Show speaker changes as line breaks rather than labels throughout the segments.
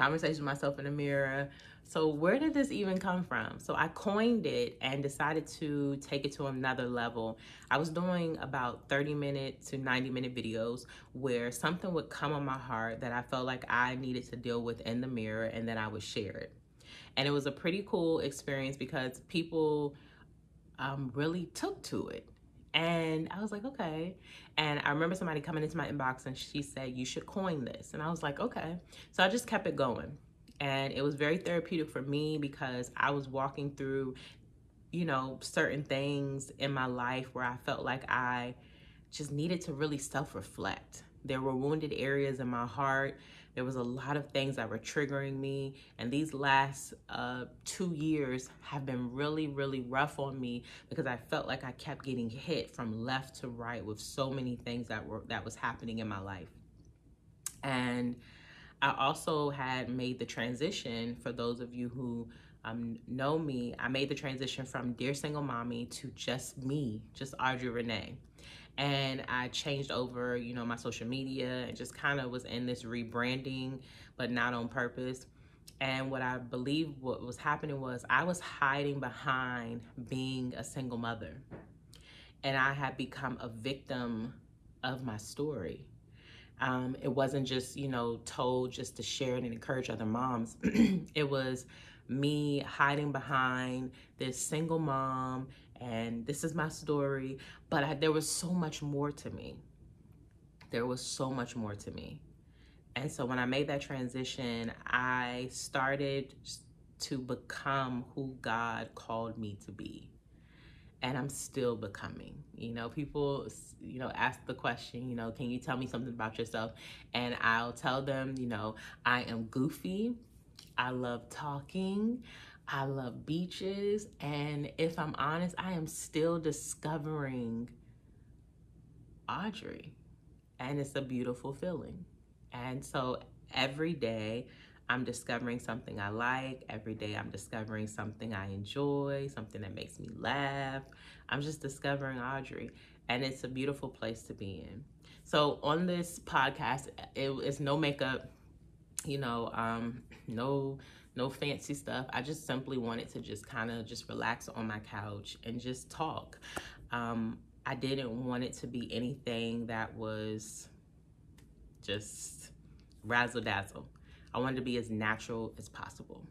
conversation with myself in the mirror. So, where did this even come from? So, I coined it and decided to take it to another level. I was doing about 30 minute to 90 minute videos where something would come on my heart that I felt like I needed to deal with in the mirror and then I would share it. And it was a pretty cool experience because people um, really took to it. And I was like, okay. And I remember somebody coming into my inbox and she said, you should coin this. And I was like, okay. So I just kept it going. And it was very therapeutic for me because I was walking through, you know, certain things in my life where I felt like I just needed to really self reflect. There were wounded areas in my heart there was a lot of things that were triggering me. And these last uh, two years have been really, really rough on me because I felt like I kept getting hit from left to right with so many things that were that was happening in my life. And I also had made the transition for those of you who um, know me, I made the transition from Dear Single Mommy to just me, just Audrey Renee and I changed over, you know, my social media and just kind of was in this rebranding, but not on purpose. And what I believe what was happening was I was hiding behind being a single mother. And I had become a victim of my story. Um, it wasn't just, you know, told just to share it and encourage other moms. it was me hiding behind this single mom and this is my story. But I, there was so much more to me. There was so much more to me. And so when I made that transition, I started to become who God called me to be. And I'm still becoming. You know, people, you know, ask the question, you know, can you tell me something about yourself? And I'll tell them, you know, I am goofy. I love talking. I love beaches. And if I'm honest, I am still discovering Audrey. And it's a beautiful feeling. And so every day, I'm discovering something I like. Every day, I'm discovering something I enjoy, something that makes me laugh. I'm just discovering Audrey. And it's a beautiful place to be in. So, on this podcast, it, it's no makeup, you know, um, no no fancy stuff. I just simply wanted to just kind of just relax on my couch and just talk. Um, I didn't want it to be anything that was just razzle dazzle. I wanted to be as natural as possible.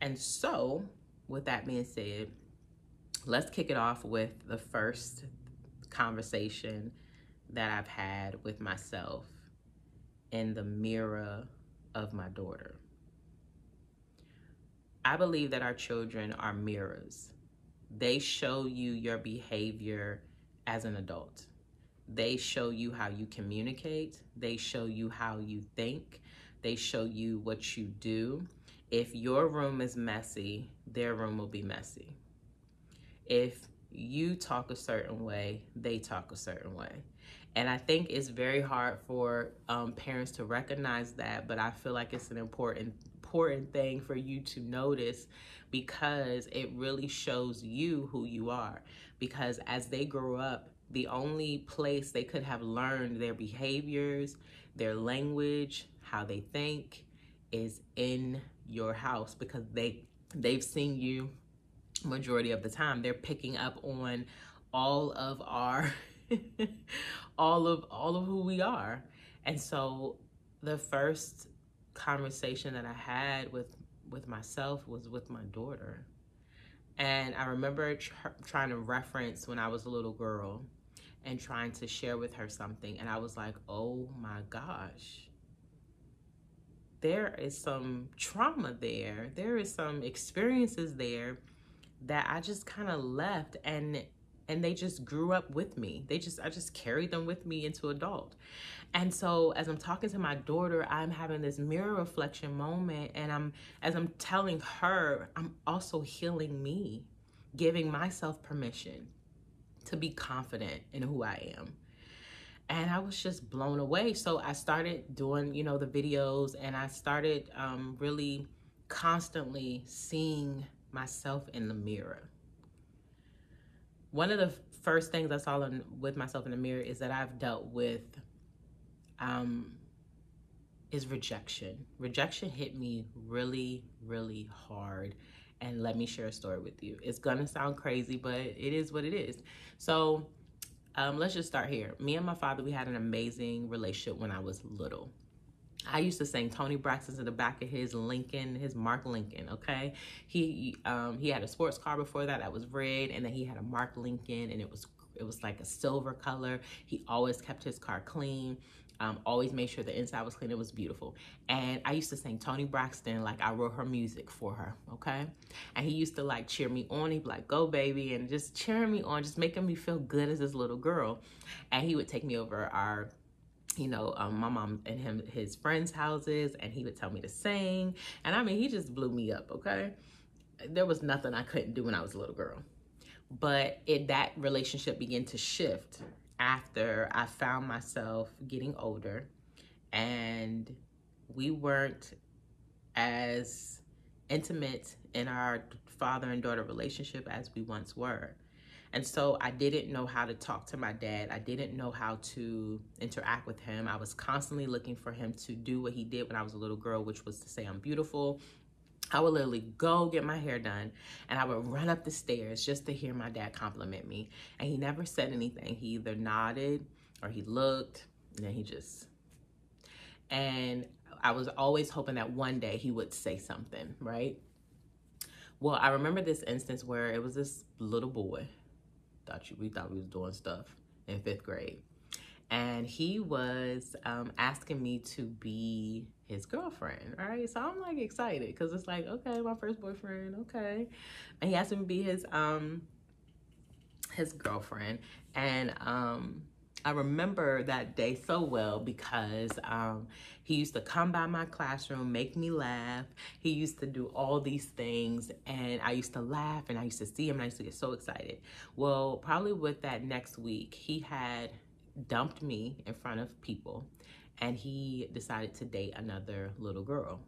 And so, with that being said, let's kick it off with the first conversation that I've had with myself in the mirror of my daughter. I believe that our children are mirrors. They show you your behavior as an adult. They show you how you communicate. They show you how you think. They show you what you do. If your room is messy, their room will be messy. If you talk a certain way, they talk a certain way. And I think it's very hard for um, parents to recognize that, but I feel like it's an important important thing for you to notice because it really shows you who you are. Because as they grow up, the only place they could have learned their behaviors, their language, how they think is in your house because they they've seen you majority of the time. They're picking up on all of our all of all of who we are. And so the first conversation that I had with with myself was with my daughter. And I remember tr- trying to reference when I was a little girl and trying to share with her something. And I was like, oh my gosh, there is some trauma there. There is some experiences there that I just kind of left and and they just grew up with me. They just I just carried them with me into adult. And so as I'm talking to my daughter, I'm having this mirror reflection moment and I'm as I'm telling her, I'm also healing me, giving myself permission to be confident in who I am. And I was just blown away. So I started doing, you know, the videos and I started um, really constantly seeing myself in the mirror one of the first things I saw in, with myself in the mirror is that I've dealt with um, is rejection. Rejection hit me really, really hard. And let me share a story with you. It's gonna sound crazy, but it is what it is. So um, let's just start here. Me and my father, we had an amazing relationship when I was little. I used to sing Toni Braxton to the back of his Lincoln, his Mark Lincoln. Okay, he um, he had a sports car before that that was red, and then he had a Mark Lincoln, and it was it was like a silver color. He always kept his car clean. Um, always made sure the inside was clean. It was beautiful. And I used to sing Toni Braxton like I wrote her music for her, okay? And he used to like cheer me on. He'd be like, go baby, and just cheering me on, just making me feel good as this little girl. And he would take me over our you know, um, my mom and him, his friends' houses, and he would tell me to sing. And I mean, he just blew me up, okay? There was nothing I couldn't do when I was a little girl. But it that relationship began to shift after I found myself getting older and we weren't as intimate in our father and daughter relationship as we once were. And so I didn't know how to talk to my dad. I didn't know how to interact with him. I was constantly looking for him to do what he did when I was a little girl, which was to say I'm beautiful, I would literally go get my hair done and I would run up the stairs just to hear my dad compliment me. And he never said anything. He either nodded or he looked and then he just. And I was always hoping that one day he would say something, right? Well, I remember this instance where it was this little boy. Thought you, we thought we was doing stuff in fifth grade. And he was um, asking me to be his girlfriend, right? So I'm like excited because it's like, okay, my first boyfriend, okay, and he asked me to be his um his girlfriend, and um I remember that day so well because um, he used to come by my classroom, make me laugh. He used to do all these things, and I used to laugh and I used to see him and I used to get so excited. Well, probably with that next week, he had dumped me in front of people and he decided to date another little girl.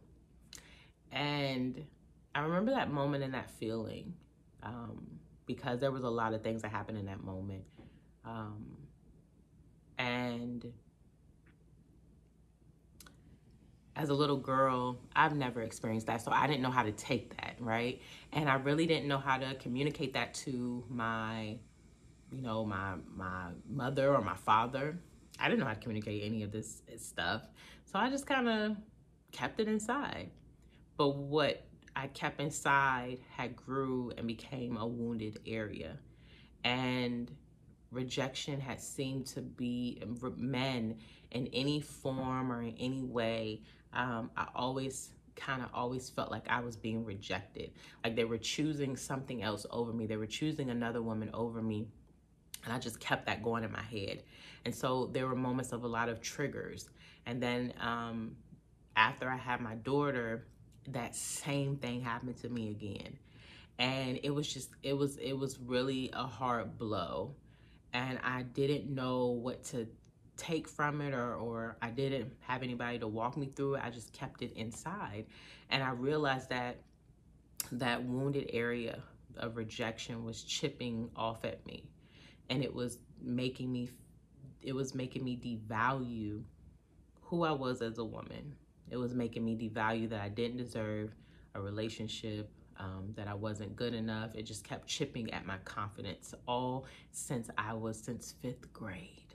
And I remember that moment and that feeling um, because there was a lot of things that happened in that moment. Um, and as a little girl, I've never experienced that. So I didn't know how to take that, right? And I really didn't know how to communicate that to my you know, my my mother or my father. I didn't know how to communicate any of this stuff. So I just kind of kept it inside. But what I kept inside had grew and became a wounded area. And rejection had seemed to be men in any form or in any way. Um, I always kind of always felt like I was being rejected. Like they were choosing something else over me. They were choosing another woman over me and I just kept that going in my head. And so there were moments of a lot of triggers. And then um, after I had my daughter, that same thing happened to me again. And it was just, it was, it was really a hard blow. And I didn't know what to take from it or, or I didn't have anybody to walk me through it. I just kept it inside. And I realized that that wounded area of rejection was chipping off at me and it was making me it was making me devalue who I was as a woman. It was making me devalue that I didn't deserve a relationship, um, that I wasn't good enough. It just kept chipping at my confidence all since I was since fifth grade.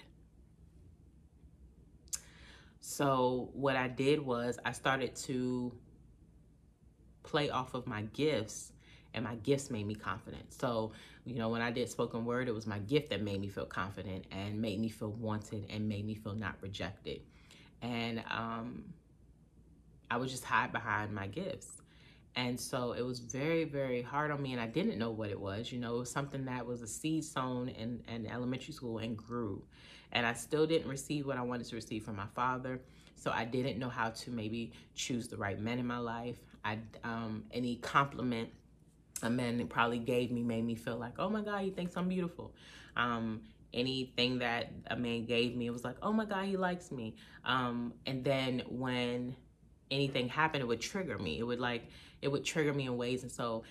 So what I did was I started to play off of my gifts and my gifts made me confident. So, you know, when I did spoken word, it was my gift that made me feel confident and made me feel wanted and made me feel not rejected. And um, I would just hide behind my gifts. And so it was very, very hard on me, and I didn't know what it was. You know, it was something that was a seed sown in, in elementary school and grew. And I still didn't receive what I wanted to receive from my father. So I didn't know how to maybe choose the right men in my life. I um, any compliment a man probably gave me made me feel like, oh my God, he thinks I'm beautiful. Um, anything that a man gave me, it was like, oh my God, he likes me. Um, and then when anything happened, it would trigger me. It would like, it would trigger me in ways. And so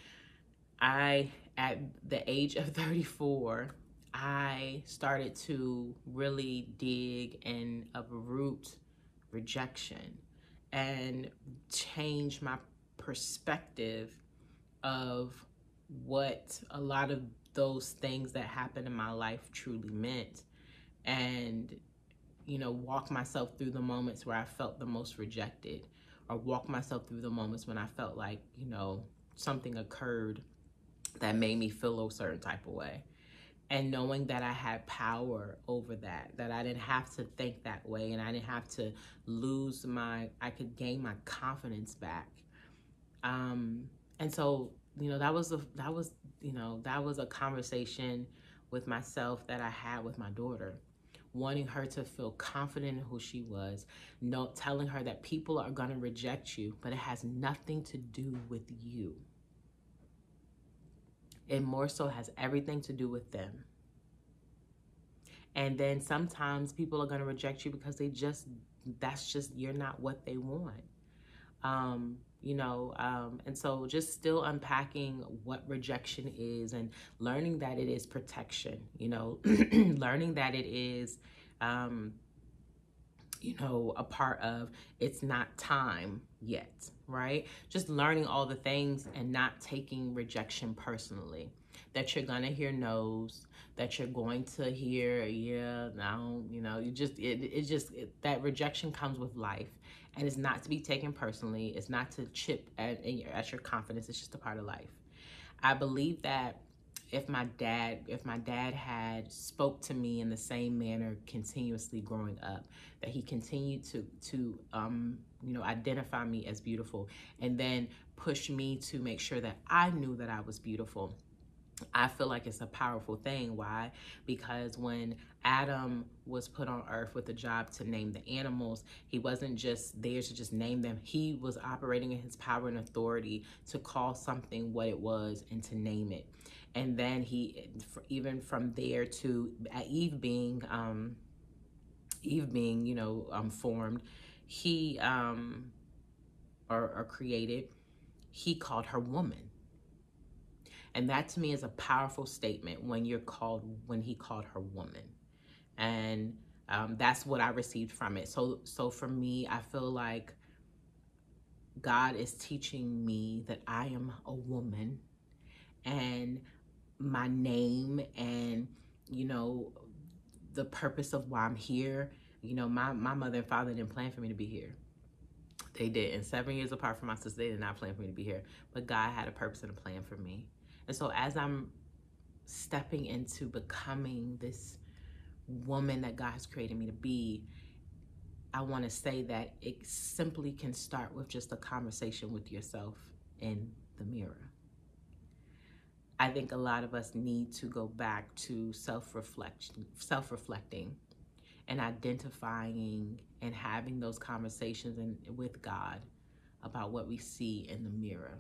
I, at the age of 34, I started to really dig and uproot rejection and change my perspective of what a lot of those things that happened in my life truly meant and you know walk myself through the moments where i felt the most rejected or walk myself through the moments when i felt like you know something occurred that made me feel a certain type of way and knowing that I had power over that, that I didn't have to think that way and I didn't have to lose my, I could gain my confidence back. Um, and so, you know, that was a, that was, you know, that was a conversation with myself that I had with my daughter wanting her to feel confident in who she was, no, telling her that people are going to reject you, but it has nothing to do with you. It more so has everything to do with them. And then sometimes people are going to reject you because they just, that's just, you're not what they want. Um, you know, um, and so just still unpacking what rejection is and learning that it is protection, you know, learning that it is, um, you know, a part of it's not time yet, right? Just learning all the things and not taking rejection personally. That you're gonna hear no's, that you're going to hear, yeah, no, you know, you just, it, it just, it, that rejection comes with life and it's not to be taken personally. It's not to chip at, at your confidence. It's just a part of life. I believe that if my dad if my dad had spoke to me in the same manner continuously growing up that he continued to to um you know identify me as beautiful and then push me to make sure that I knew that I was beautiful I feel like it's a powerful thing. Why? Because when Adam was put on earth with the job to name the animals, he wasn't just there to just name them. He was operating in his power and authority to call something what it was and to name it. And then he, even from there to Eve being, um, Eve being, you know, um, formed, he, um, or, or created, he called her woman and that to me is a powerful statement when you're called, when he called her woman. And um, that's what I received from it. So, so for me, I feel like God is teaching me that I am a woman and my name and, you know, the purpose of why I'm here. You know, my, my mother and father didn't plan for me to be here. They did. And seven years apart from my sister, they did not plan for me to be here. But God had a purpose and a plan for me. And so as I'm stepping into becoming this woman that God has created me to be, I want to say that it simply can start with just a conversation with yourself in the mirror. I think a lot of us need to go back to self-reflection, self-reflecting and identifying and having those conversations in, with God about what we see in the mirror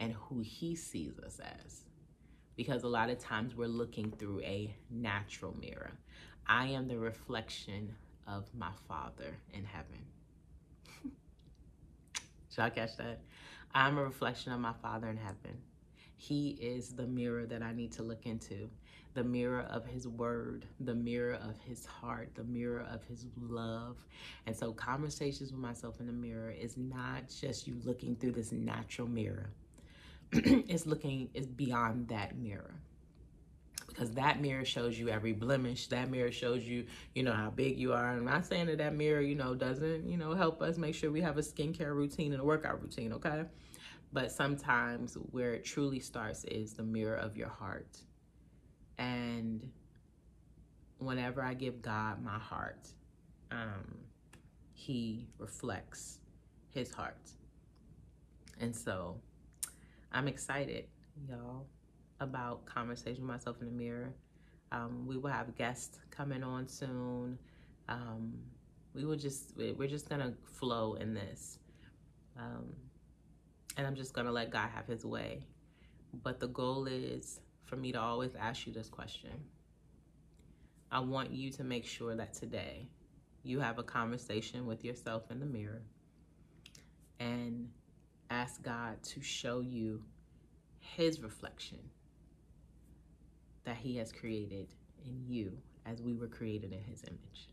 and who he sees us as. Because a lot of times we're looking through a natural mirror. I am the reflection of my Father in heaven. Should I catch that? I'm a reflection of my Father in heaven. He is the mirror that I need to look into, the mirror of His Word, the mirror of His heart, the mirror of His love. And so, conversations with myself in the mirror is not just you looking through this natural mirror. is looking is beyond that mirror. Because that mirror shows you every blemish. That mirror shows you you know how big you are. I'm not saying that that mirror you know doesn't you know help us make sure we have a skincare routine and a workout routine okay? But sometimes where it truly starts is the mirror of your heart. And whenever i give god my heart um he reflects his heart. And so I'm excited, y'all, about conversation with myself in the mirror. Um, we will have guests coming on soon. Um, we will just, we're just gonna flow in this. Um, and I'm just gonna let God have his way. But the goal is for me to always ask you this question. I want you to make sure that today you have a conversation with yourself in the mirror and ask God to show you his reflection that he has created in you as we were created in his image.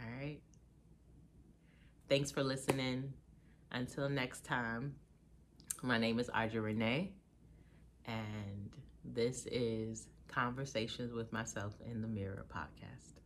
All right. Thanks for listening. Until next time, my name is Audrey Renee, and this is Conversations with Myself in the Mirror podcast.